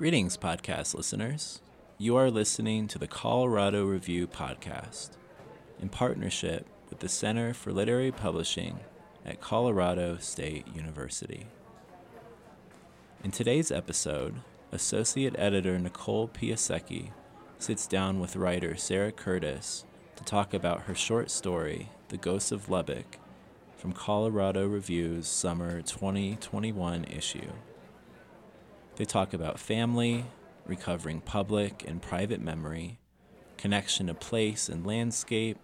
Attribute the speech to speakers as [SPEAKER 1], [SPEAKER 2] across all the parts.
[SPEAKER 1] Greetings, podcast listeners. You are listening to the Colorado Review podcast in partnership with the Center for Literary Publishing at Colorado State University. In today's episode, Associate Editor Nicole Piasecki sits down with writer Sarah Curtis to talk about her short story, The Ghosts of Lubbock, from Colorado Review's summer 2021 issue. They talk about family, recovering public and private memory, connection to place and landscape,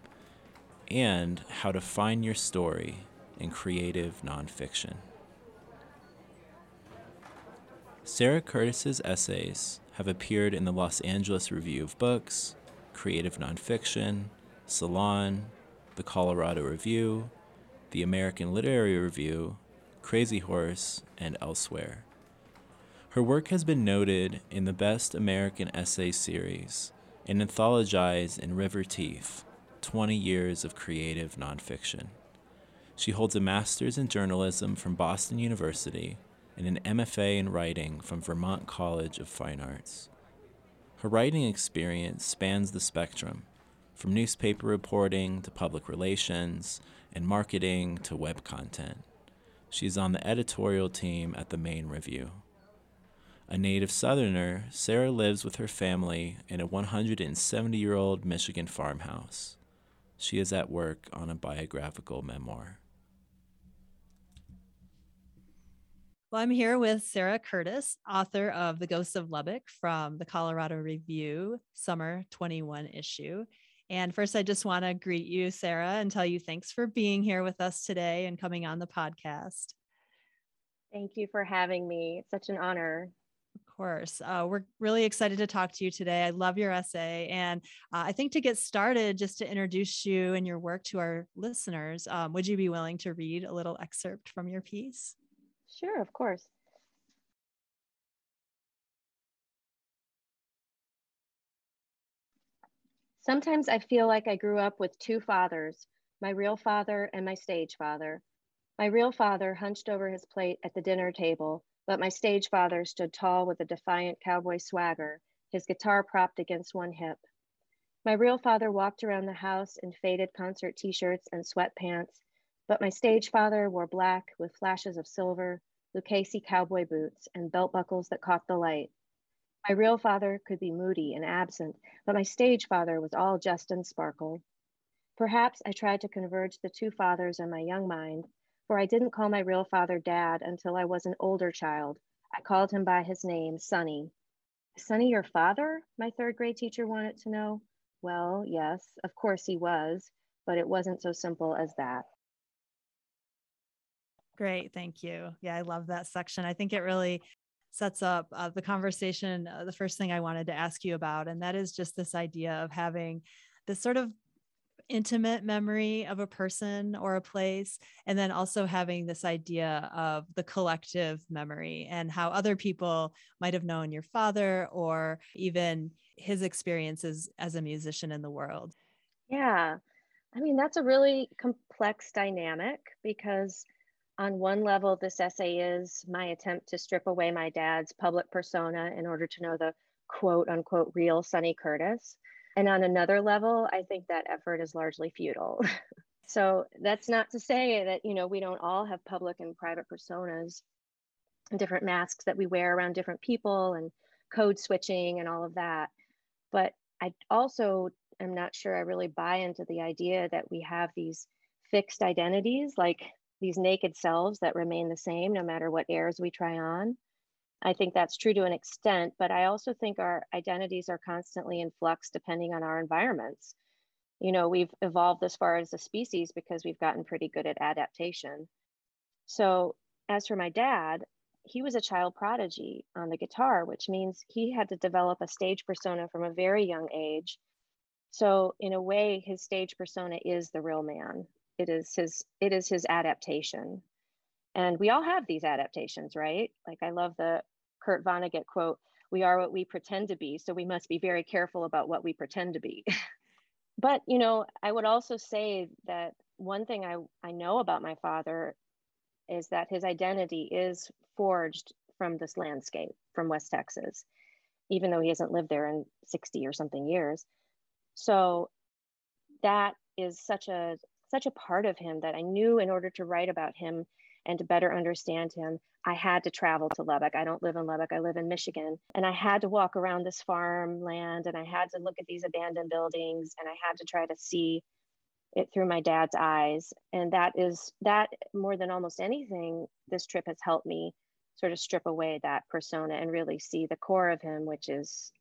[SPEAKER 1] and how to find your story in creative nonfiction. Sarah Curtis's essays have appeared in the Los Angeles Review of Books, Creative Nonfiction, Salon, the Colorado Review, the American Literary Review, Crazyhorse, and elsewhere. Her work has been noted in the Best American Essay Series and anthologized in River Teeth 20 Years of Creative Nonfiction. She holds a master's in journalism from Boston University and an MFA in writing from Vermont College of Fine Arts. Her writing experience spans the spectrum, from newspaper reporting to public relations and marketing to web content. She's on the editorial team at the Maine Review. A native Southerner, Sarah lives with her family in a 170 year old Michigan farmhouse. She is at work on a biographical memoir.
[SPEAKER 2] Well, I'm here with Sarah Curtis, author of The Ghosts of Lubbock from the Colorado Review Summer 21 issue. And first, I just want to greet you, Sarah, and tell you thanks for being here with us today and coming on the podcast.
[SPEAKER 3] Thank you for having me. It's such an honor.
[SPEAKER 2] Of course. Uh, we're really excited to talk to you today. I love your essay. And uh, I think to get started, just to introduce you and your work to our listeners, um, would you be willing to read a little excerpt from your piece?
[SPEAKER 3] Sure, of course. Sometimes I feel like I grew up with two fathers, my real father and my stage father. My real father hunched over his plate at the dinner table, but my stage father stood tall with a defiant cowboy swagger, his guitar propped against one hip. My real father walked around the house in faded concert t shirts and sweatpants, but my stage father wore black with flashes of silver, Lucchese cowboy boots, and belt buckles that caught the light. My real father could be moody and absent, but my stage father was all jest and sparkle. Perhaps I tried to converge the two fathers in my young mind, for I didn't call my real father dad until I was an older child. I called him by his name, Sonny. Sonny, your father? My third grade teacher wanted to know. Well, yes, of course he was, but it wasn't so simple as that.
[SPEAKER 2] Great. Thank you. Yeah, I love that section. I think it really sets up uh, the conversation, uh, the first thing I wanted to ask you about, and that is just this idea of having this sort of intimate memory of a person or a place, and then also having this idea of the collective memory and how other people might have known your father or even his experiences as a musician in the world.
[SPEAKER 3] Yeah. I mean, that's a really complex dynamic because on one level, this essay is my attempt to strip away my dad's public persona in order to know the quote unquote real Sonny Curtis. And on another level, I think that effort is largely futile. so that's not to say that, you know, we don't all have public and private personas different masks that we wear around different people and code switching and all of that. But I also am not sure I really buy into the idea that we have these fixed identities like these naked selves that remain the same no matter what airs we try on. I think that's true to an extent, but I also think our identities are constantly in flux depending on our environments. You know, we've evolved as far as a species because we've gotten pretty good at adaptation. So, as for my dad, he was a child prodigy on the guitar, which means he had to develop a stage persona from a very young age. So, in a way, his stage persona is the real man it is his it is his adaptation and we all have these adaptations right like i love the kurt vonnegut quote we are what we pretend to be so we must be very careful about what we pretend to be but you know i would also say that one thing i i know about my father is that his identity is forged from this landscape from west texas even though he hasn't lived there in 60 or something years. So that is such a such a part of him that I knew in order to write about him and to better understand him, I had to travel to Lubbock. I don't live in Lubbock, I live in Michigan. And I had to walk around this farmland and I had to look at these abandoned buildings and I had to try to see it through my dad's eyes. And that is that more than almost anything, this trip has helped me sort of strip away that persona and really see the core of him, which is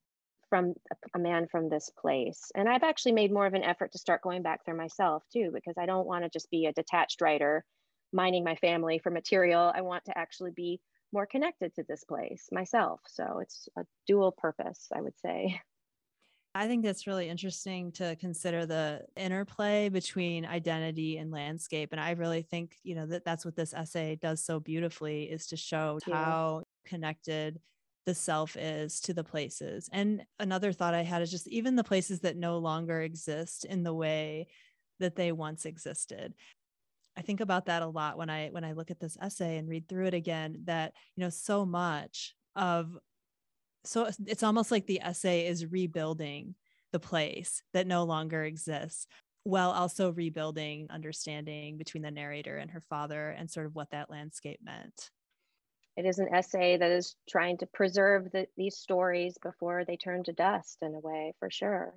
[SPEAKER 3] from a man from this place. And I've actually made more of an effort to start going back there myself too, because I don't want to just be a detached writer mining my family for material. I want to actually be more connected to this place myself. So it's a dual purpose, I would say.
[SPEAKER 2] I think that's really interesting to consider the interplay between identity and landscape. And I really think, you know, that that's what this essay does so beautifully is to show how connected the self is to the places. And another thought I had is just even the places that no longer exist in the way that they once existed. I think about that a lot when I when I look at this essay and read through it again that you know so much of so it's almost like the essay is rebuilding the place that no longer exists while also rebuilding understanding between the narrator and her father and sort of what that landscape meant.
[SPEAKER 3] It is an essay that is trying to preserve the, these stories before they turn to dust in a way, for sure.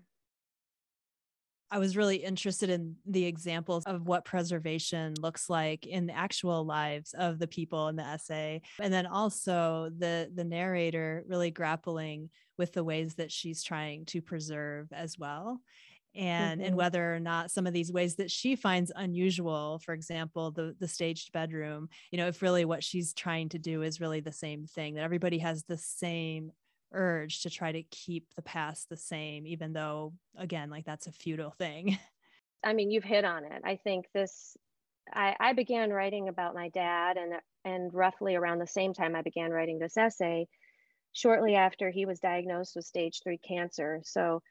[SPEAKER 2] I was really interested in the examples of what preservation looks like in the actual lives of the people in the essay. And then also the the narrator really grappling with the ways that she's trying to preserve as well and mm-hmm. and whether or not some of these ways that she finds unusual for example the the staged bedroom you know if really what she's trying to do is really the same thing that everybody has the same urge to try to keep the past the same even though again like that's a futile thing
[SPEAKER 3] i mean you've hit on it i think this I, I began writing about my dad and and roughly around the same time i began writing this essay shortly after he was diagnosed with stage three cancer so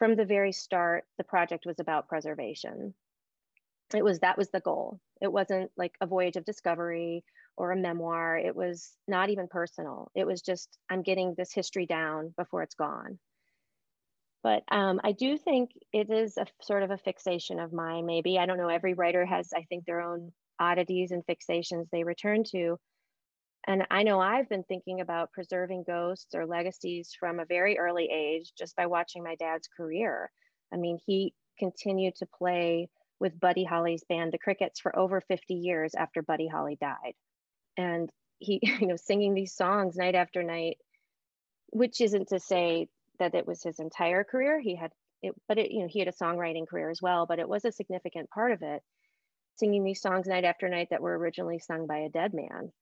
[SPEAKER 3] from the very start, the project was about preservation. It was that was the goal. It wasn't like a voyage of discovery or a memoir. It was not even personal. It was just, I'm getting this history down before it's gone. But um, I do think it is a sort of a fixation of mine, maybe. I don't know. Every writer has, I think, their own oddities and fixations they return to. And I know I've been thinking about preserving ghosts or legacies from a very early age just by watching my dad's career. I mean, he continued to play with Buddy Holly's band, the Crickets, for over 50 years after Buddy Holly died. And he, you know, singing these songs night after night, which isn't to say that it was his entire career. He had it, but it, you know, he had a songwriting career as well, but it was a significant part of it. Singing these songs night after night that were originally sung by a dead man.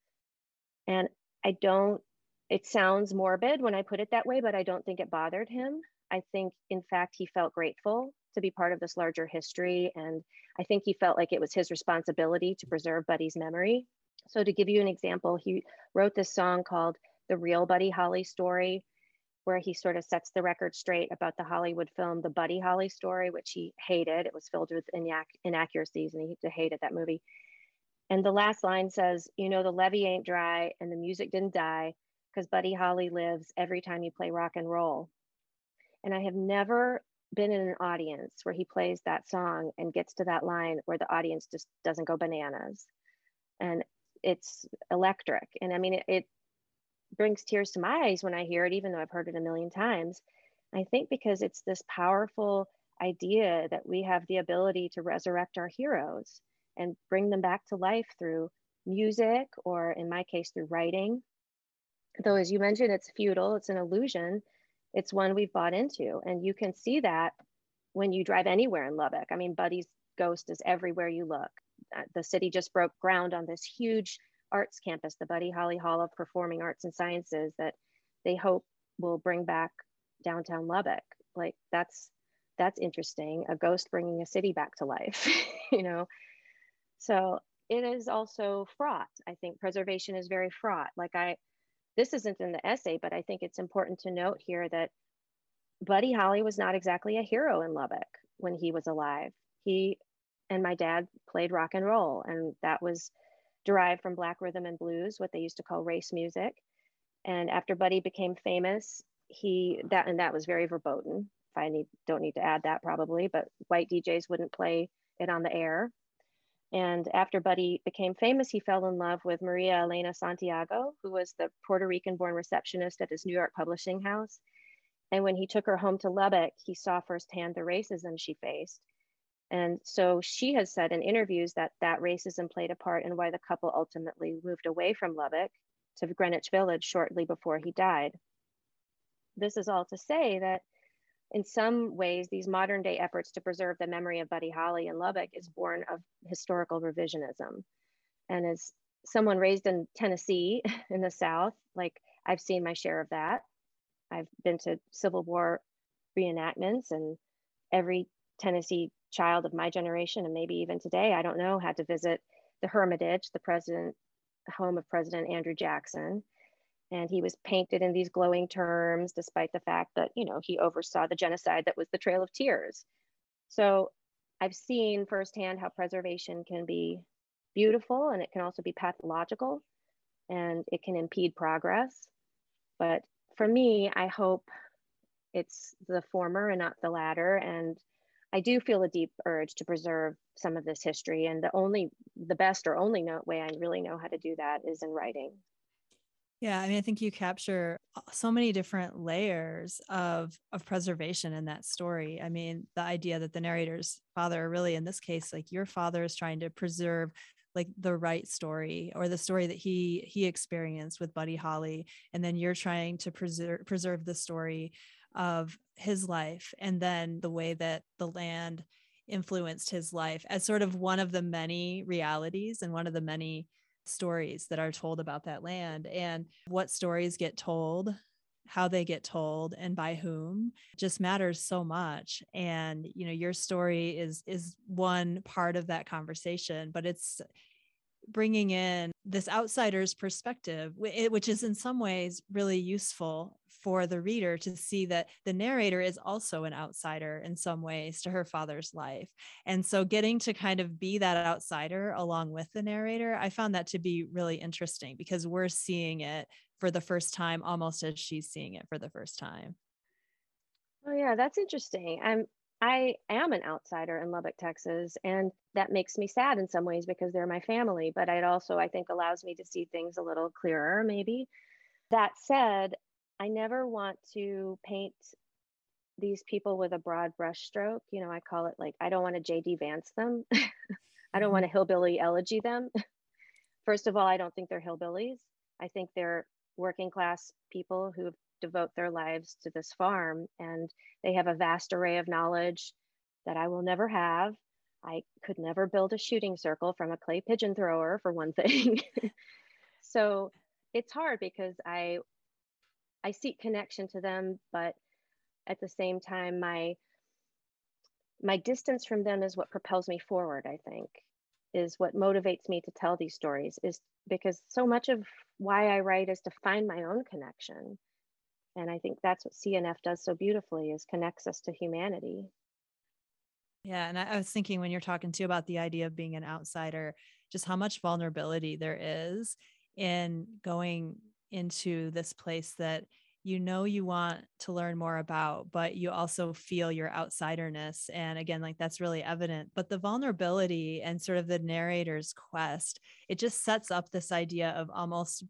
[SPEAKER 3] And I don't, it sounds morbid when I put it that way, but I don't think it bothered him. I think, in fact, he felt grateful to be part of this larger history. And I think he felt like it was his responsibility to preserve Buddy's memory. So, to give you an example, he wrote this song called The Real Buddy Holly Story, where he sort of sets the record straight about the Hollywood film The Buddy Holly Story, which he hated. It was filled with inac- inaccuracies and he hated that movie. And the last line says, you know, the levee ain't dry and the music didn't die because Buddy Holly lives every time you play rock and roll. And I have never been in an audience where he plays that song and gets to that line where the audience just doesn't go bananas. And it's electric. And I mean, it, it brings tears to my eyes when I hear it, even though I've heard it a million times. I think because it's this powerful idea that we have the ability to resurrect our heroes and bring them back to life through music or in my case through writing though as you mentioned it's futile it's an illusion it's one we've bought into and you can see that when you drive anywhere in lubbock i mean buddy's ghost is everywhere you look Uh, the city just broke ground on this huge arts campus the buddy holly hall of performing arts and sciences that they hope will bring back downtown lubbock like that's that's interesting a ghost bringing a city back to life you know so it is also fraught. I think preservation is very fraught. Like I, this isn't in the essay, but I think it's important to note here that Buddy Holly was not exactly a hero in Lubbock when he was alive. He and my dad played rock and roll, and that was derived from black rhythm and blues, what they used to call race music. And after Buddy became famous, he that and that was very verboten. If I need don't need to add that probably, but white DJs wouldn't play it on the air. And after Buddy became famous, he fell in love with Maria Elena Santiago, who was the Puerto Rican born receptionist at his New York publishing house. And when he took her home to Lubbock, he saw firsthand the racism she faced. And so she has said in interviews that that racism played a part in why the couple ultimately moved away from Lubbock to Greenwich Village shortly before he died. This is all to say that in some ways, these modern day efforts to preserve the memory of Buddy Holly in Lubbock is born of historical revisionism. And as someone raised in Tennessee in the South, like I've seen my share of that. I've been to Civil War reenactments, and every Tennessee child of my generation, and maybe even today, I don't know, had to visit the Hermitage, the president home of President Andrew Jackson. And he was painted in these glowing terms despite the fact that you know he oversaw the genocide that was the trail of tears. So i've seen firsthand how preservation can be beautiful and it can also be pathological and it can impede progress. But for me i hope it's the former and not the latter. And i do feel a deep urge to preserve some of this history and the only the best or only way i really know how to do that is in writing
[SPEAKER 2] yeah, I mean, I think you capture so many different layers of of preservation in that story. I mean, the idea that the narrator's father, really in this case, like your father is trying to preserve like the right story or the story that he he experienced with Buddy Holly, and then you're trying to preserve preserve the story of his life, and then the way that the land influenced his life as sort of one of the many realities and one of the many stories that are told about that land and what stories get told how they get told and by whom just matters so much. And you know your story is is one part of that conversation but it's bringing in this outsider's perspective which is in some ways really useful for the reader to see that the narrator is also an outsider in some ways to her father's life. And so getting to kind of be that outsider along with the narrator, I found that to be really interesting because we're seeing it for the first time almost as she's seeing it for the first time.
[SPEAKER 3] Oh yeah, that's interesting. I'm I am an outsider in Lubbock, Texas, and that makes me sad in some ways because they're my family, but it also I think allows me to see things a little clearer maybe. That said, I never want to paint these people with a broad brushstroke. You know, I call it like, I don't want to JD Vance them. I don't want to mm-hmm. hillbilly elegy them. First of all, I don't think they're hillbillies. I think they're working class people who devote their lives to this farm and they have a vast array of knowledge that I will never have. I could never build a shooting circle from a clay pigeon thrower, for one thing. so it's hard because I I seek connection to them, but at the same time, my my distance from them is what propels me forward. I think is what motivates me to tell these stories. Is because so much of why I write is to find my own connection, and I think that's what CNF does so beautifully is connects us to humanity.
[SPEAKER 2] Yeah, and I, I was thinking when you're talking too about the idea of being an outsider, just how much vulnerability there is in going into this place that you know you want to learn more about but you also feel your outsiderness and again like that's really evident but the vulnerability and sort of the narrator's quest it just sets up this idea of almost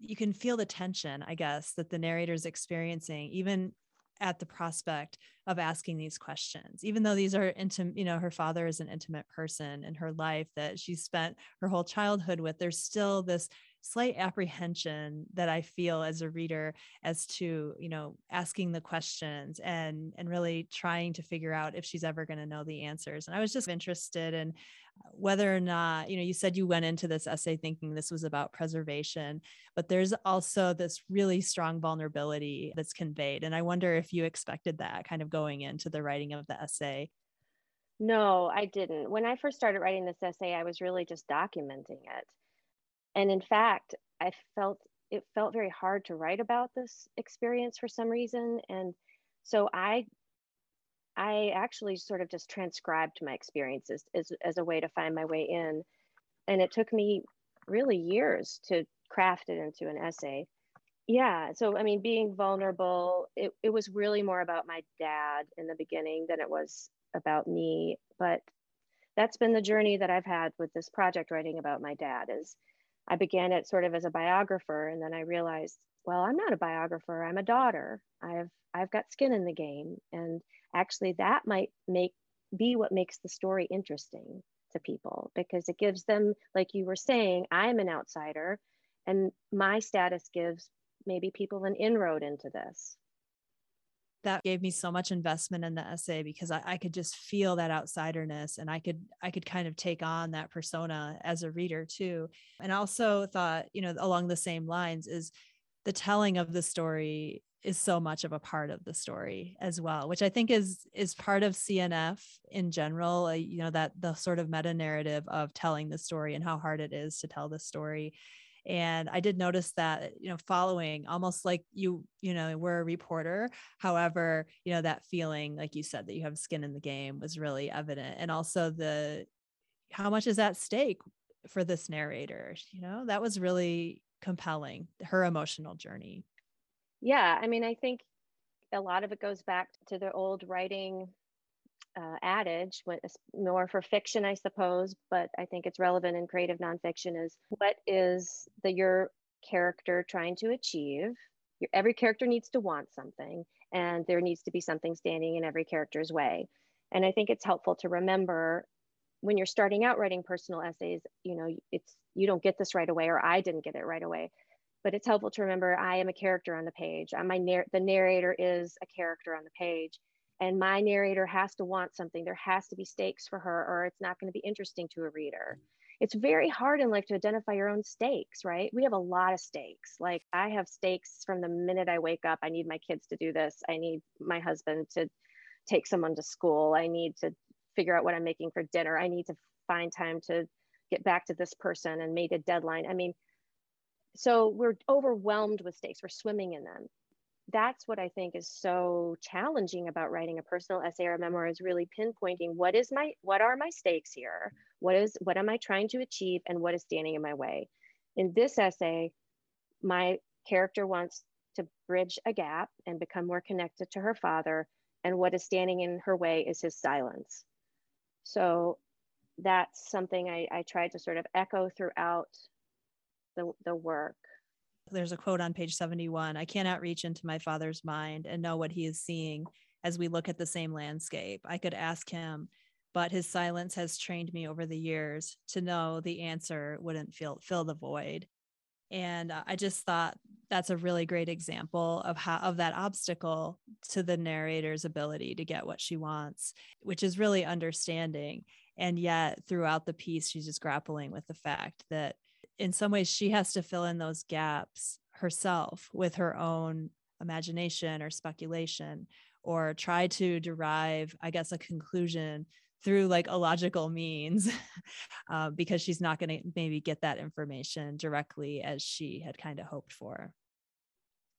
[SPEAKER 2] you can feel the tension i guess that the narrator's experiencing even at the prospect of asking these questions even though these are intimate you know her father is an intimate person in her life that she spent her whole childhood with there's still this slight apprehension that I feel as a reader as to, you know, asking the questions and and really trying to figure out if she's ever going to know the answers. And I was just interested in uh, whether or not, you know, you said you went into this essay thinking this was about preservation, but there's also this really strong vulnerability that's conveyed. And I wonder if you expected that kind of going into the writing of the essay.
[SPEAKER 3] No, I didn't. When I first started writing this essay, I was really just documenting it and in fact i felt it felt very hard to write about this experience for some reason. And so i i actually sort of just transcribed my experiences as, as a way to find my way in. And it took me really years to craft it into an essay. Yeah so i mean being vulnerable it, it was really more about my dad in the beginning than it was about me. But that's been the journey that i've had with this project writing about my dad is i began it sort of as a biographer and then i realized well i'm not a biographer i'm a daughter. I've i've got skin in the game and actually that might make be what makes the story interesting to people because it gives them like you were saying i'm an outsider and my status gives maybe people an inroad into this
[SPEAKER 2] that gave me so much investment in the essay because I, I, could just feel that outsiderness and I could I could kind of take on that persona as a reader too. And also thought, you know, along the same lines is the telling of the story is so much of a part of the story as well, which I think is is part of CNF in general. You know that the sort of meta narrative of telling the story and how hard it is to tell the story and i did notice that you know following almost like you you know were a reporter. However you know that feeling like you said that you have skin in the game was really evident. And also the how much is at stake for this narrator? You know that was really compelling her emotional journey.
[SPEAKER 3] Yeah i mean i think a lot of it goes back to the old writing uh, adage, more for fiction, I suppose, but I think it's relevant in creative nonfiction is what is the your character trying to achieve? Your, every character needs to want something, and there needs to be something standing in every character's way. And I think it's helpful to remember when you're starting out writing personal essays, you know, it's you don't get this right away, or I didn't get it right away. But it's helpful to remember I am a character on the page. I'm my narr- the narrator is a character on the page and my narrator has to want something there has to be stakes for her or it's not going to be interesting to a reader. It's very hard in life to identify your own stakes right? We have a lot of stakes. Like i have stakes from the minute i wake up i need my kids to do this i need my husband to take someone to school i need to figure out what i'm making for dinner i need to find time to get back to this person and meet a deadline. I mean so we're overwhelmed with stakes we're swimming in them that's what I think is so challenging about writing a personal essay or a memoir is really pinpointing what is my what are my stakes here? What is what am I trying to achieve and what is standing in my way? In this essay, my character wants to bridge a gap and become more connected to her father and what is standing in her way is his silence. So that's something I, I tried to sort of echo throughout the, the work
[SPEAKER 2] there's a quote on page 71 I cannot reach into my father's mind and know what he is seeing as we look at the same landscape. I could ask him, but his silence has trained me over the years to know the answer wouldn't fill, fill the void. And uh, I just thought that's a really great example of how of that obstacle to the narrator's ability to get what she wants, which is really understanding. And yet throughout the piece, she's just grappling with the fact that in some ways she has to fill in those gaps herself with her own imagination or speculation or try to derive i guess a conclusion through like a logical means uh, because she's not going to maybe get that information directly as she had kind of hoped for.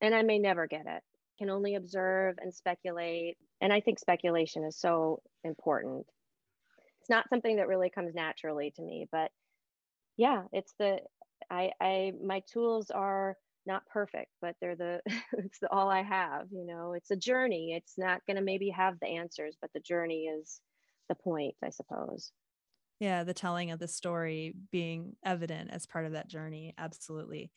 [SPEAKER 3] And i may never get it. Can only observe and speculate. And i think speculation is so important. It's not something that really comes naturally to me but yeah it's the i i my tools are not perfect but they're the it's the, all i have you know? It's a journey. It's not going to maybe have the answers but the journey is the point i suppose.
[SPEAKER 2] Yeah the telling of the story being evident as part of that journey absolutely.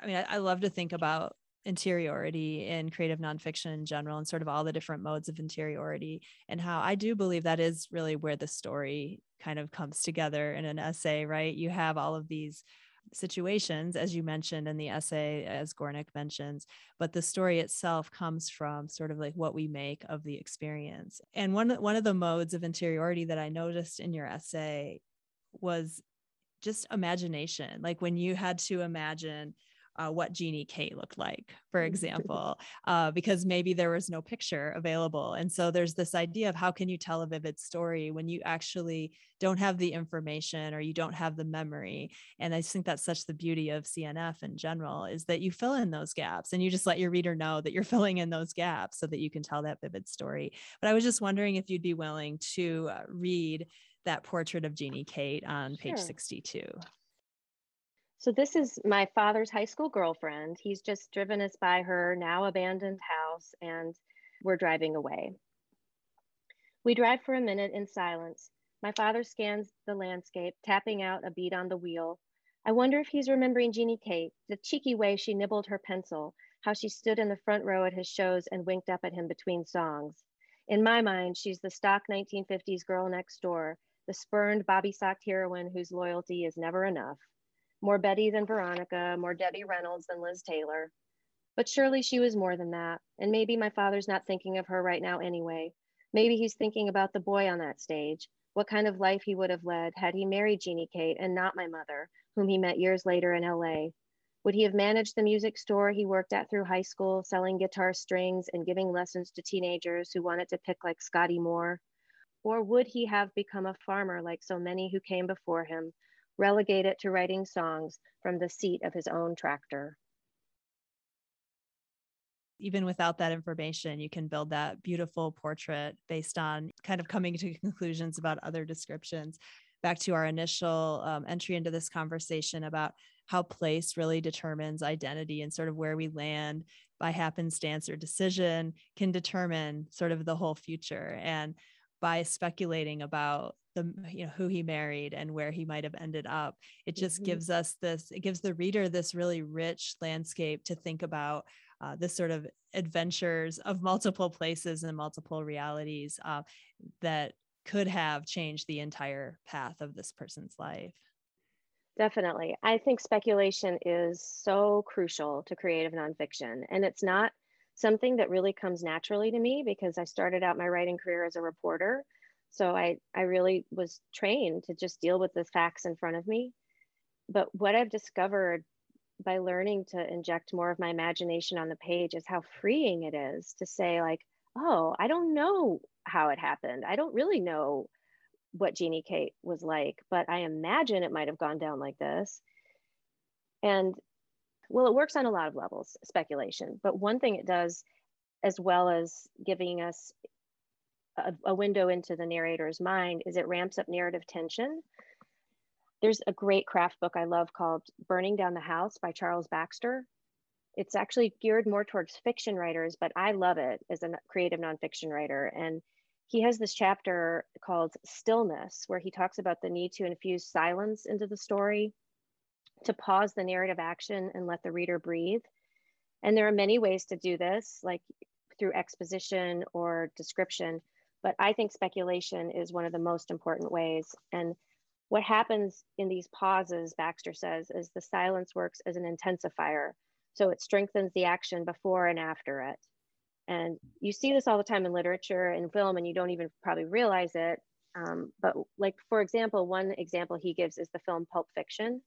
[SPEAKER 2] I mean I, I love to think about interiority in creative nonfiction in general and sort of all the different modes of interiority and how I do believe that is really where the story kind of comes together in an essay, right? You have all of these situations, as you mentioned in the essay, as Gornick mentions, but the story itself comes from sort of like what we make of the experience. And one, one of the modes of interiority that I noticed in your essay was just imagination. Like when you had to imagine uh, what Jeannie Kate looked like, for example, uh, because maybe there was no picture available. And so there's this idea of how can you tell a vivid story when you actually don't have the information or you don't have the memory. And I think that's such the beauty of CNF in general is that you fill in those gaps and you just let your reader know that you're filling in those gaps so that you can tell that vivid story. But I was just wondering if you'd be willing to uh, read that portrait of Jeannie Kate on page sure. 62.
[SPEAKER 3] So this is my father's high school girlfriend. He's just driven us by her now abandoned house and we're driving away. We drive for a minute in silence. My father scans the landscape, tapping out a beat on the wheel. I wonder if he's remembering Jeannie Kate, the cheeky way she nibbled her pencil, how she stood in the front row at his shows and winked up at him between songs. In my mind, she's the stock 1950s girl next door, the spurned bobby socked heroine whose loyalty is never enough more Betty than Veronica, more Debbie Reynolds than Liz Taylor. But surely she was more than that. And maybe my father's not thinking of her right now anyway. Maybe he's thinking about the boy on that stage, what kind of life he would have led had he married Jeannie Kate and not my mother, whom he met years later in LA. Would he have managed the music store he worked at through high school, selling guitar strings and giving lessons to teenagers who wanted to pick like Scotty Moore? Or would he have become a farmer like so many who came before him, relegated to writing songs from the seat of his own tractor.
[SPEAKER 2] Even without that information, you can build that beautiful portrait based on kind of coming to conclusions about other descriptions. Back to our initial um, entry into this conversation about how place really determines identity and sort of where we land by happenstance or decision can determine sort of the whole future. And by speculating about the you know who he married and where he might have ended up. It just mm-hmm. gives us this it gives the reader this really rich landscape to think about uh, this sort of adventures of multiple places and multiple realities uh, that could have changed the entire path of this person's life.
[SPEAKER 3] Definitely. I think speculation is so crucial to creative nonfiction and it's not something that really comes naturally to me because i started out my writing career as a reporter so I, I really was trained to just deal with the facts in front of me. But what I've discovered by learning to inject more of my imagination on the page is how freeing it is to say, like, oh, I don't know how it happened. I don't really know what Jeannie Kate was like, but I imagine it might have gone down like this. And well, it works on a lot of levels, speculation. But one thing it does, as well as giving us a, a window into the narrator's mind is it ramps up narrative tension. There's a great craft book I love called Burning Down the House by Charles Baxter. It's actually geared more towards fiction writers, but I love it as a creative nonfiction writer. And he has this chapter called Stillness, where he talks about the need to infuse silence into the story, to pause the narrative action and let the reader breathe. And there are many ways to do this, like through exposition or description. But I think speculation is one of the most important ways. And what happens in these pauses, Baxter says, is the silence works as an intensifier. So it strengthens the action before and after it. And you see this all the time in literature and film, and you don't even probably realize it. Um, but, like, for example, one example he gives is the film Pulp Fiction,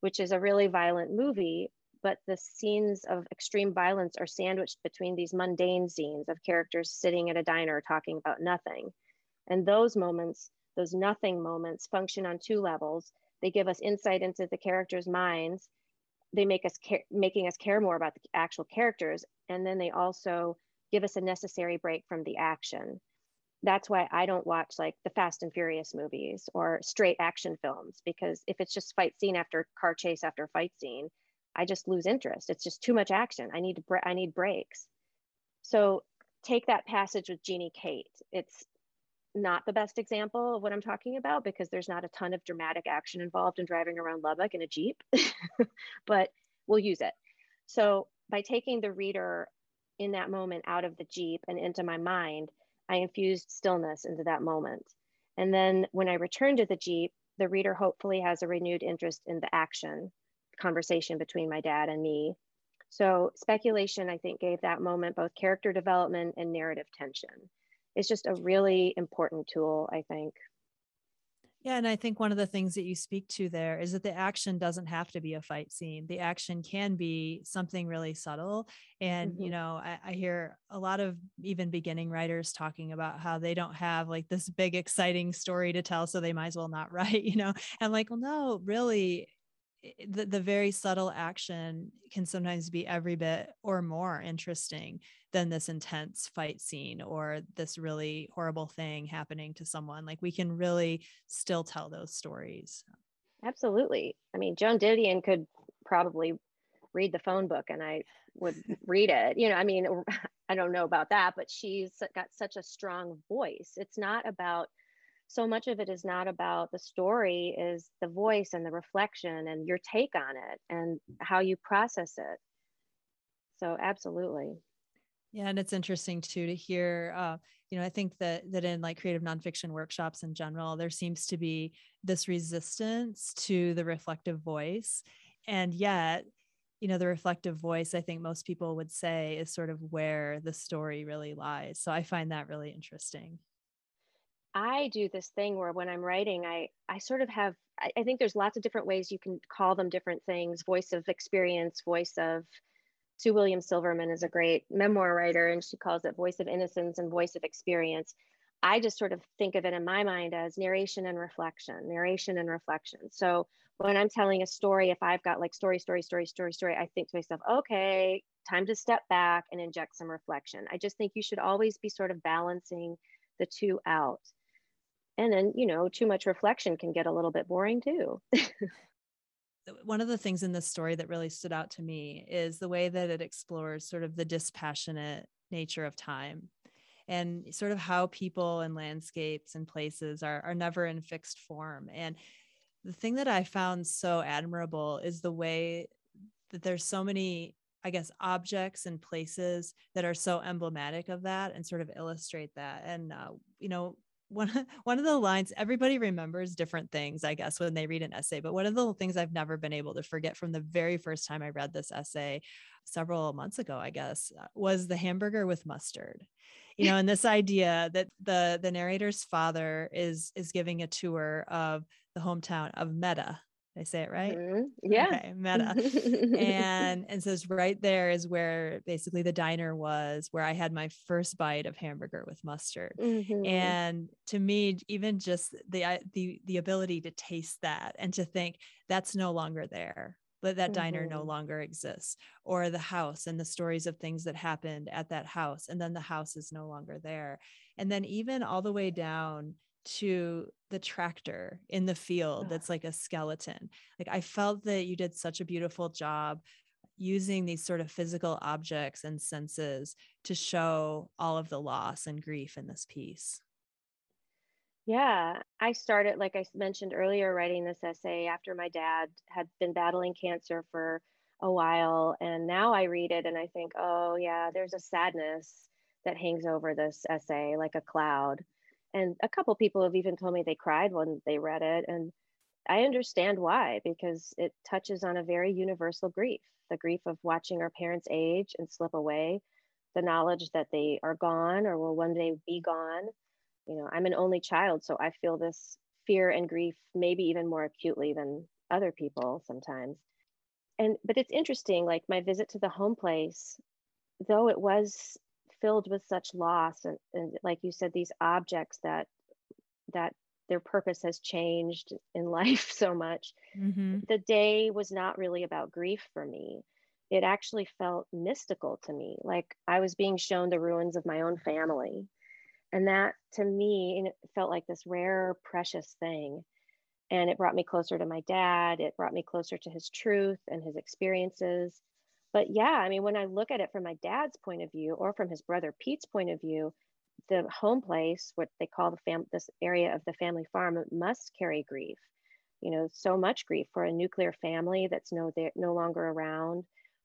[SPEAKER 3] which is a really violent movie, but the scenes of extreme violence are sandwiched between these mundane scenes of characters sitting at a diner talking about nothing. And those moments, those nothing moments, function on two levels. They give us insight into the characters' minds. They make us care, making us care more about the actual characters, and then they also give us a necessary break from the action. That's why I don't watch like the Fast and Furious movies or straight action films because if it's just fight scene after car chase after fight scene, I just lose interest. It's just too much action. I need bre- I need breaks. So take that passage with Jeannie Kate. It's not the best example of what I'm talking about because there's not a ton of dramatic action involved in driving around Lubbock in a Jeep, but we'll use it. So by taking the reader in that moment out of the Jeep and into my mind, I infused stillness into that moment. And then when I return to the Jeep, the reader hopefully has a renewed interest in the action conversation between my dad and me. So speculation, I think, gave that moment both character development and narrative tension. It's just a really important tool, I think.
[SPEAKER 2] Yeah, and I think one of the things that you speak to there is that the action doesn't have to be a fight scene. The action can be something really subtle. And, mm-hmm. you know, I, I, hear a lot of even beginning writers talking about how they don't have like this big, exciting story to tell, so they might as well not write, you know. And like, well, no, really, the, the very subtle action can sometimes be every bit or more interesting than this intense fight scene or this really horrible thing happening to someone like we can really still tell those stories
[SPEAKER 3] Absolutely. I mean, Joan Didion could probably read the phone book and I would read it. You know, I mean, I don't know about that, but she's got such a strong voice. It's not about so much of it is not about the story is the voice and the reflection and your take on it and how you process it. So absolutely.
[SPEAKER 2] Yeah and it's interesting too to hear uh, you know i think that that in like creative nonfiction workshops in general there seems to be this resistance to the reflective voice. And yet you know the reflective voice i think most people would say is sort of where the story really lies. So i find that really interesting
[SPEAKER 3] I do this thing where when I'm writing, I I sort of have I, I, think there's lots of different ways you can call them different things. Voice of experience, voice of Sue Williams Silverman is a great memoir writer, and she calls it voice of innocence and voice of experience. I just sort of think of it in my mind as narration and reflection, narration and reflection. So when I'm telling a story, if I've got like story, story, story, story, story, I think to myself, okay, time to step back and inject some reflection. I just think you should always be sort of balancing the two out and then you know too much reflection can get a little bit boring too
[SPEAKER 2] one of the things in this story that really stood out to me is the way that it explores sort of the dispassionate nature of time and sort of how people and landscapes and places are, are never in fixed form and the thing that i found so admirable is the way that there's so many I guess, objects and places that are so emblematic of that and sort of illustrate that. And, uh, you know, one one of the lines everybody remembers different things i guess when they read an essay but one of the things i've never been able to forget from the very first time i read this essay several months ago i guess uh, was the hamburger with mustard you know and this idea that the the narrator's father is is giving a tour of the hometown of Meadow did I say it right?
[SPEAKER 3] Mm-hmm. Yeah.
[SPEAKER 2] Okay, Meadow. and and says right there is where basically the diner was where I had my first bite of hamburger with mustard. Mm-hmm. And to me, even just the the the ability to taste that and to think that's no longer there. But that mm-hmm. diner no mm-hmm. longer exists, or the house and the stories of things that happened at that house, and then the house is no longer there. And then even all the way down to the tractor in the field that's like a skeleton. Like I felt that you did such a beautiful job using these sort of physical objects and senses to show all of the loss and grief in this piece.
[SPEAKER 3] Yeah, I started, like I mentioned earlier, writing this essay after my dad had been battling cancer for a while. And now I read it and I think, oh, yeah, there's a sadness that hangs over this essay like a cloud and a couple people have even told me they cried when they read it and i understand why because it touches on a very universal grief the grief of watching our parents age and slip away the knowledge that they are gone or will one day be gone. You know i'm an only child so i feel this fear and grief maybe even more acutely than other people sometimes. And but it's interesting like my visit to the home place though it was filled with such loss and, and like you said these objects that that their purpose has changed in life so much. Mm-hmm. the day was not really about grief for me. It actually felt mystical to me like i was being shown the ruins of my own family. And that to me felt like this rare precious thing. And it brought me closer to my dad. It brought me closer to his truth and his experiences but yeah, I mean, when I look at it from my dad's point of view or from his brother Pete's point of view, the home place, what they call the fam, this area of the family farm, must carry grief. You know, so much grief for a nuclear family that's no there, no longer around,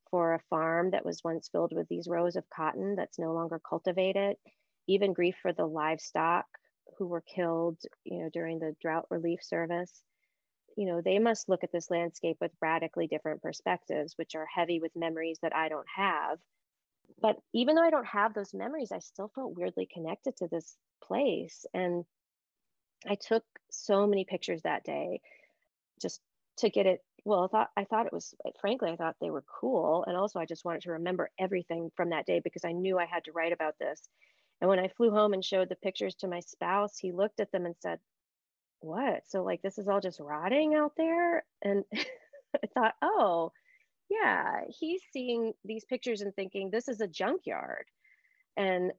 [SPEAKER 3] for a farm that was once filled with these rows of cotton that's no longer cultivated, even grief for the livestock who were killed, you know, during the drought relief service you know, they must look at this landscape with radically different perspectives, which are heavy with memories that I don't have. But even though I don't have those memories, I still felt weirdly connected to this place. And I took so many pictures that day just to get it. Well, I thought I thought it was frankly, I thought they were cool. And also I just wanted to remember everything from that day because I knew I had to write about this. And when I flew home and showed the pictures to my spouse, he looked at them and said, what? So like this is all just rotting out there? And I thought, oh, yeah, he's seeing these pictures and thinking this is a junkyard. And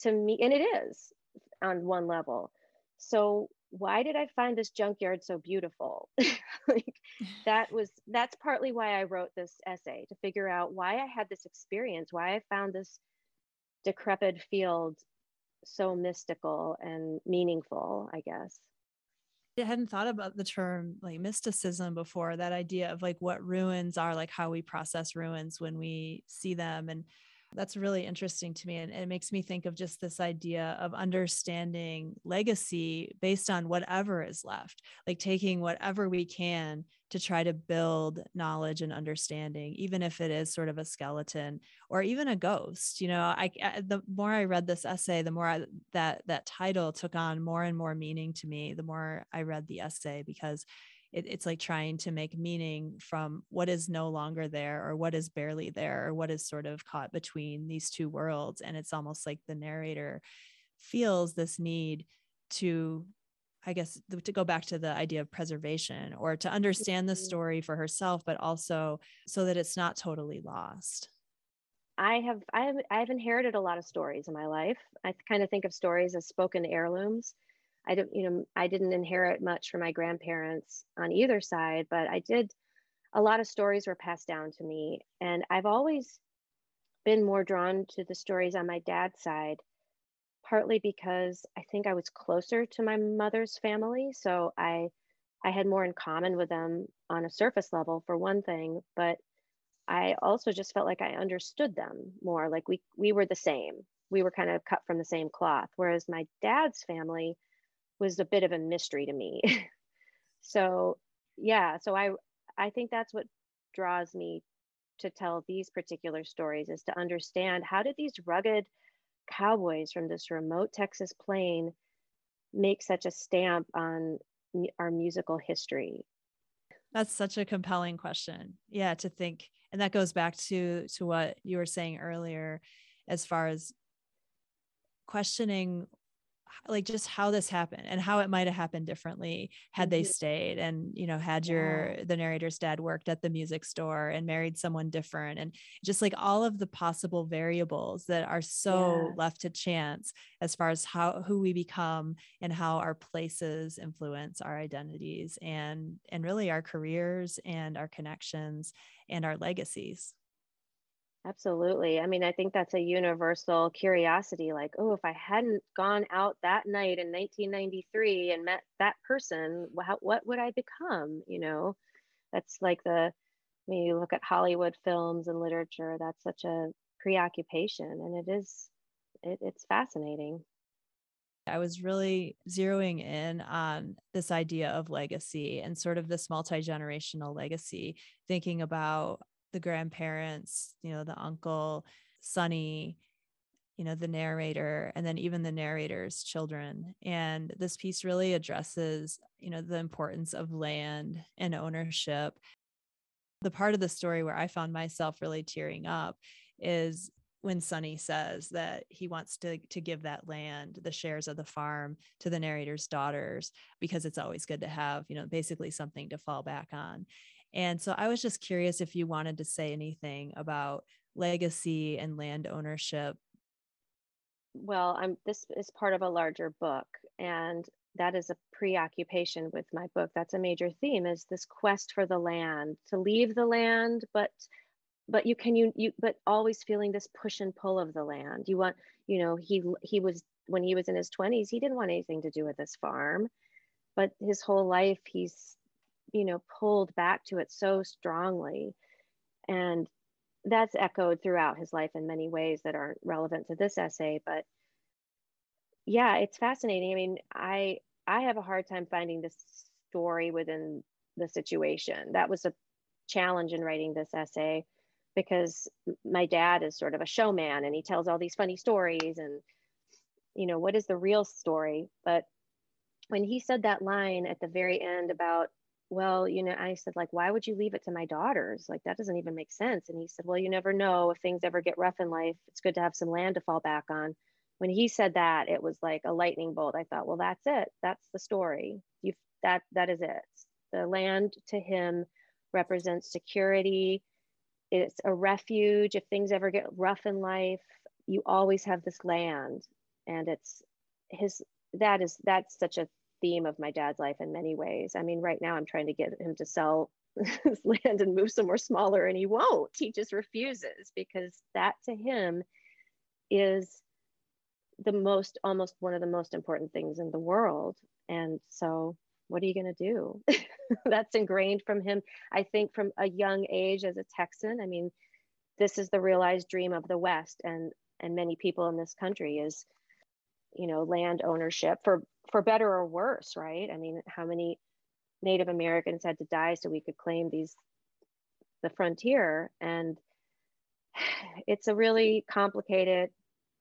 [SPEAKER 3] to me, and it is on one level. So why did I find this junkyard so beautiful? like that was that's partly why I wrote this essay to figure out why I had this experience, why I found this decrepit field so mystical and meaningful, I guess.
[SPEAKER 2] I hadn't thought about the term like mysticism before, that idea of like what ruins are, like how we process ruins when we see them. And that's really interesting to me. And it makes me think of just this idea of understanding legacy based on whatever is left, like taking whatever we can to try to build knowledge and understanding, even if it is sort of a skeleton or even a ghost. You know, I, I the more I read this essay, the more I, that that title took on more and more meaning to me. The more I read the essay, because it, it's like trying to make meaning from what is no longer there or what is barely there or what is sort of caught between these two worlds and it's almost like the narrator feels this need to i guess to go back to the idea of preservation or to understand the mm-hmm. story for herself but also so that it's not totally lost
[SPEAKER 3] I have I have I've inherited a lot of stories in my life. I kind of think of stories as spoken heirlooms. I don't, you know, I didn't inherit much from my grandparents on either side, but I did. A lot of stories were passed down to me, and I've always been more drawn to the stories on my dad's side, partly because I think I was closer to my mother's family, so I I had more in common with them on a surface level for one thing, but I also just felt like I understood them more. Like we we were the same. We were kind of cut from the same cloth. Whereas my dad's family was a bit of a mystery to me. so yeah, so I I think that's what draws me to tell these particular stories is to understand how did these rugged cowboys from this remote Texas plain make such a stamp on our musical history
[SPEAKER 2] that's such a compelling question yeah to think and that goes back to to what you were saying earlier as far as questioning like just how this happened and how it might have happened differently had they mm-hmm. stayed and you know had your the narrator's dad worked at the music store and married someone different and just like all of the possible variables that are so yeah. left to chance as far as how who we become and how our places influence our identities and and really our careers and our connections and our legacies
[SPEAKER 3] Absolutely. I mean, I think that's a universal curiosity like, oh, if I hadn't gone out that night in 1993 and met that person, what, what would I become? You know, that's like the, when you look at Hollywood films and literature, that's such a preoccupation. And it is, it, it's fascinating.
[SPEAKER 2] I was really zeroing in on this idea of legacy and sort of this multi generational legacy, thinking about the grandparents, you know, the uncle, Sonny, you know, the narrator, and then even the narrator's children. And this piece really addresses, you know, the importance of land and ownership. The part of the story where I found myself really tearing up is when Sonny says that he wants to to give that land, the shares of the farm to the narrator's daughters because it's always good to have, you know, basically something to fall back on. And so I was just curious if you wanted to say anything about legacy and land ownership.
[SPEAKER 3] Well, I'm this is part of a larger book and that is a preoccupation with my book. That's a major theme is this quest for the land, to leave the land, but but you can you you but always feeling this push and pull of the land. You want, you know, he he was when he was in his 20s, he didn't want anything to do with this farm. But his whole life he's you know pulled back to it so strongly. And that's echoed throughout his life in many ways that aren't relevant to this essay but yeah it's fascinating. I mean i i have a hard time finding this story within the situation. That was a challenge in writing this essay because my dad is sort of a showman and he tells all these funny stories and you know what is the real story? But when he said that line at the very end about well, you know, I said, like, why would you leave it to my daughters? Like, that doesn't even make sense. And he said, well, you never know if things ever get rough in life. It's good to have some land to fall back on. When he said that, it was like a lightning bolt. I thought, well, that's it. That's the story. You that that is it. The land to him represents security. It's a refuge. If things ever get rough in life, you always have this land. And it's his that is that's such a theme of my dad's life in many ways. I mean, right now I'm trying to get him to sell his land and move somewhere smaller, and he won't. He just refuses because that to him is the most, almost one of the most important things in the world. And so, what are you going to do? That's ingrained from him, I think, from a young age as a Texan. I mean, this is the realized dream of the West, and and many people in this country is you know land ownership for for better or worse right? I mean how many native americans had to die so we could claim these the frontier? And it's a really complicated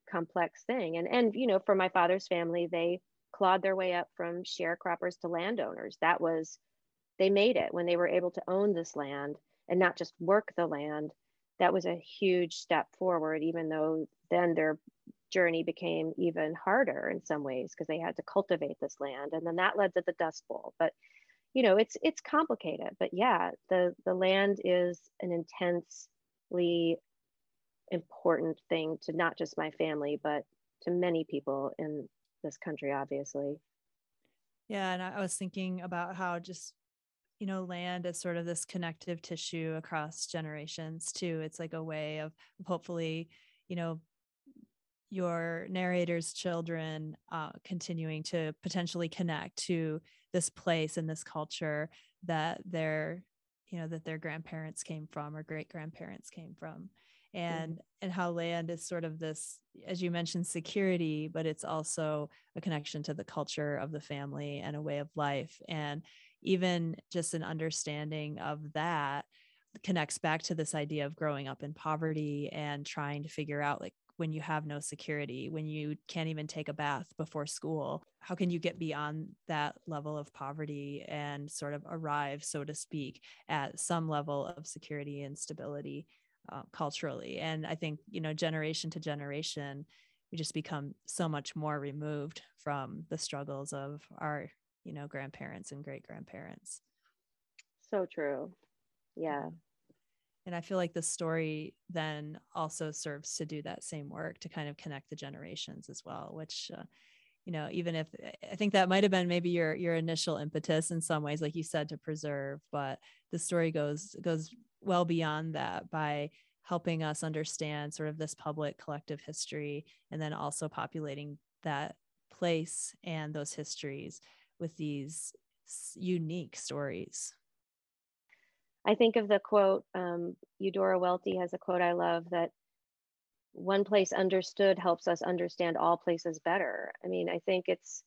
[SPEAKER 3] complex thing. And and you know for my father's family they clawed their way up from sharecroppers to landowners. That was they made it when they were able to own this land and not just work the land. That was a huge step forward even though then their journey became even harder in some ways because they had to cultivate this land and then that led to the dust bowl. But you know it's it's complicated. But yeah the the land is an intensely important thing to not just my family but to many people in this country obviously.
[SPEAKER 2] Yeah and i was thinking about how just you know land is sort of this connective tissue across generations too. It's like a way of hopefully you know your narrator's children uh, continuing to potentially connect to this place and this culture that their you know that their grandparents came from or great grandparents came from and mm-hmm. and how land is sort of this as you mentioned security but it's also a connection to the culture of the family and a way of life and even just an understanding of that connects back to this idea of growing up in poverty and trying to figure out like when you have no security, when you can't even take a bath before school? How can you get beyond that level of poverty and sort of arrive, so to speak, at some level of security and stability uh, culturally? And I think, you know, generation to generation, we just become so much more removed from the struggles of our, you know, grandparents and great grandparents.
[SPEAKER 3] So true. Yeah
[SPEAKER 2] and i feel like the story then also serves to do that same work to kind of connect the generations as well which uh, you know even if i think that might have been maybe your your initial impetus in some ways like you said to preserve but the story goes goes well beyond that by helping us understand sort of this public collective history and then also populating that place and those histories with these unique stories
[SPEAKER 3] I think of the quote, um, Eudora Welty has a quote I love that one place understood helps us understand all places better. I mean, I think it's,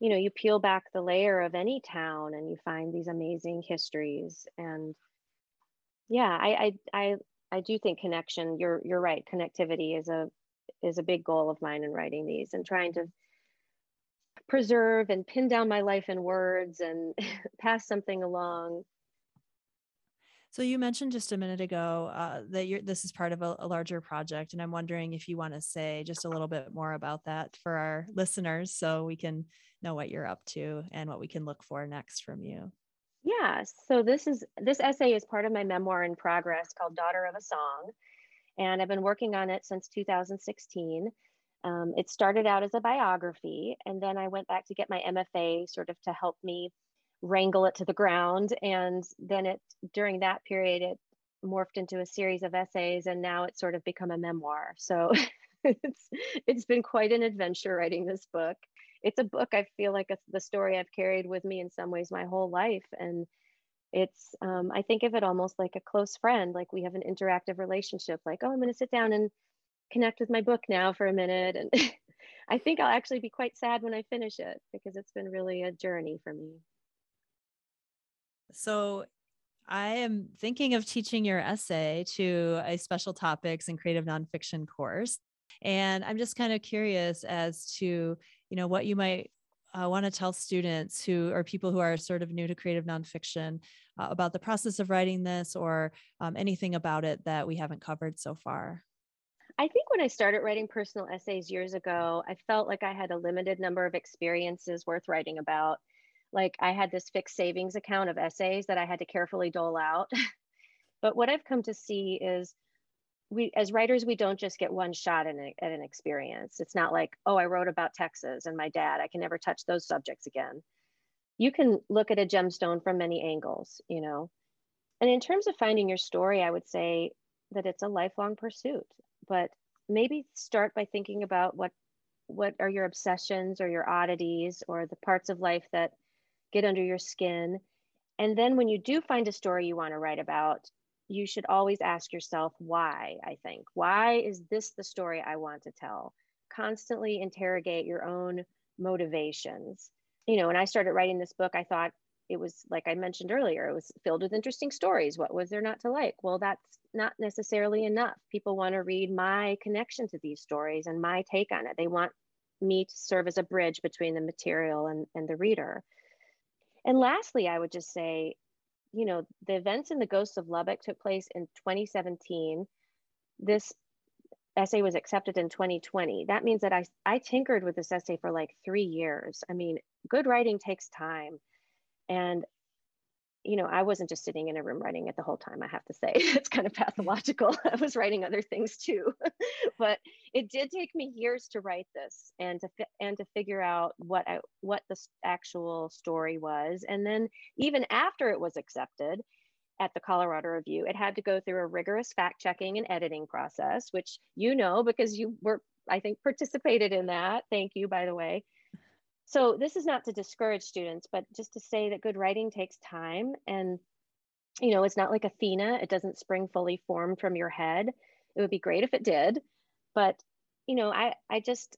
[SPEAKER 3] you know, you peel back the layer of any town and you find these amazing histories. And yeah, I, I, I, I do think connection, you're, you're right. Connectivity is a, is a big goal of mine in writing these and trying to preserve and pin down my life in words and pass something along
[SPEAKER 2] so you mentioned just a minute ago uh, that you're, this is part of a, a, larger project, and I'm wondering if you want to say just a little bit more about that for our listeners, so we can know what you're up to and what we can look for next from you.
[SPEAKER 3] Yeah. So this is this essay is part of my memoir in progress called "Daughter of a Song," and I've been working on it since 2016. Um, it started out as a biography, and then I went back to get my MFA, sort of to help me wrangle it to the ground. And then it during that period, it morphed into a series of essays, and now it's sort of become a memoir. So it's it's been quite an adventure writing this book. It's a book I feel like the story I've carried with me in some ways my whole life, and it's um, I think of it almost like a close friend. Like we have an interactive relationship. Like oh, I'm going to sit down and connect with my book now for a minute and. I think I'll actually be quite sad when I finish it because it's been really a journey for me.
[SPEAKER 2] So I am thinking of teaching your essay to a special topics and creative nonfiction course. And I'm just kind of curious as to, you know, what you might uh, want to tell students who are people who are sort of new to creative nonfiction uh, about the process of writing this or um, anything about it that we haven't covered so far.
[SPEAKER 3] I think when I started writing personal essays years ago, I felt like I had a limited number of experiences worth writing about like I had this fixed savings account of essays that I had to carefully dole out. but what I've come to see is we as writers we don't just get one shot an, at an experience. It's not like oh i wrote about texas and my dad. I can never touch those subjects again. You can look at a gemstone from many angles you know? And in terms of finding your story i would say that it's a lifelong pursuit. But maybe start by thinking about what what are your obsessions or your oddities or the parts of life that get under your skin and then when you do find a story you want to write about you should always ask yourself why, I think. Why is this the story I want to tell? Constantly interrogate your own motivations. You know, when I started writing this book, I thought it was, like I mentioned earlier, it was filled with interesting stories. What was there not to like? Well, that's not necessarily enough. People want to read my connection to these stories and my take on it. They want me to serve as a bridge between the material and, and the reader. And lastly, I would just say you know, the events in the Ghosts of Lubbock took place in 2017. This essay was accepted in 2020. That means that I, I tinkered with this essay for like three years. I mean, good writing takes time. And you know, I wasn't just sitting in a room writing it the whole time, I have to say. It's kind of pathological. I was writing other things too. but it did take me years to write this and to fi- and to figure out what I what the actual story was. And then even after it was accepted at the Colorado Review, it had to go through a rigorous fact checking and editing process, which you know because you were I think participated in that. Thank you by the way. So this is not to discourage students, but just to say that good writing takes time and you know, it's not like Athena, it doesn't spring fully formed from your head. It would be great if it did, but you know, I I just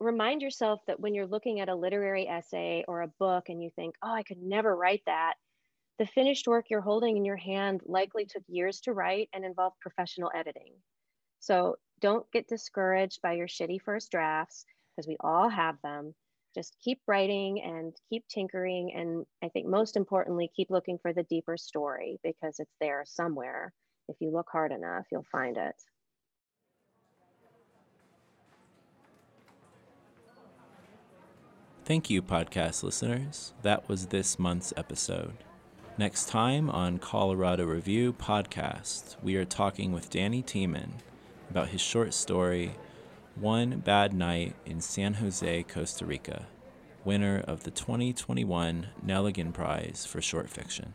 [SPEAKER 3] remind yourself that when you're looking at a literary essay or a book and you think, "Oh, I could never write that." The finished work you're holding in your hand likely took years to write and involved professional editing. So, don't get discouraged by your shitty first drafts because we all have them just keep writing and keep tinkering. And I think most importantly, keep looking for the deeper story because it's there somewhere. If you look hard enough, you'll find it.
[SPEAKER 1] Thank you, podcast listeners. That was this month's episode. Next time on Colorado Review Podcast, we are talking with Danny Tiemann about his short story, one Bad Night in San Jose, Costa Rica, winner of the 2021 Nelligan Prize for Short Fiction.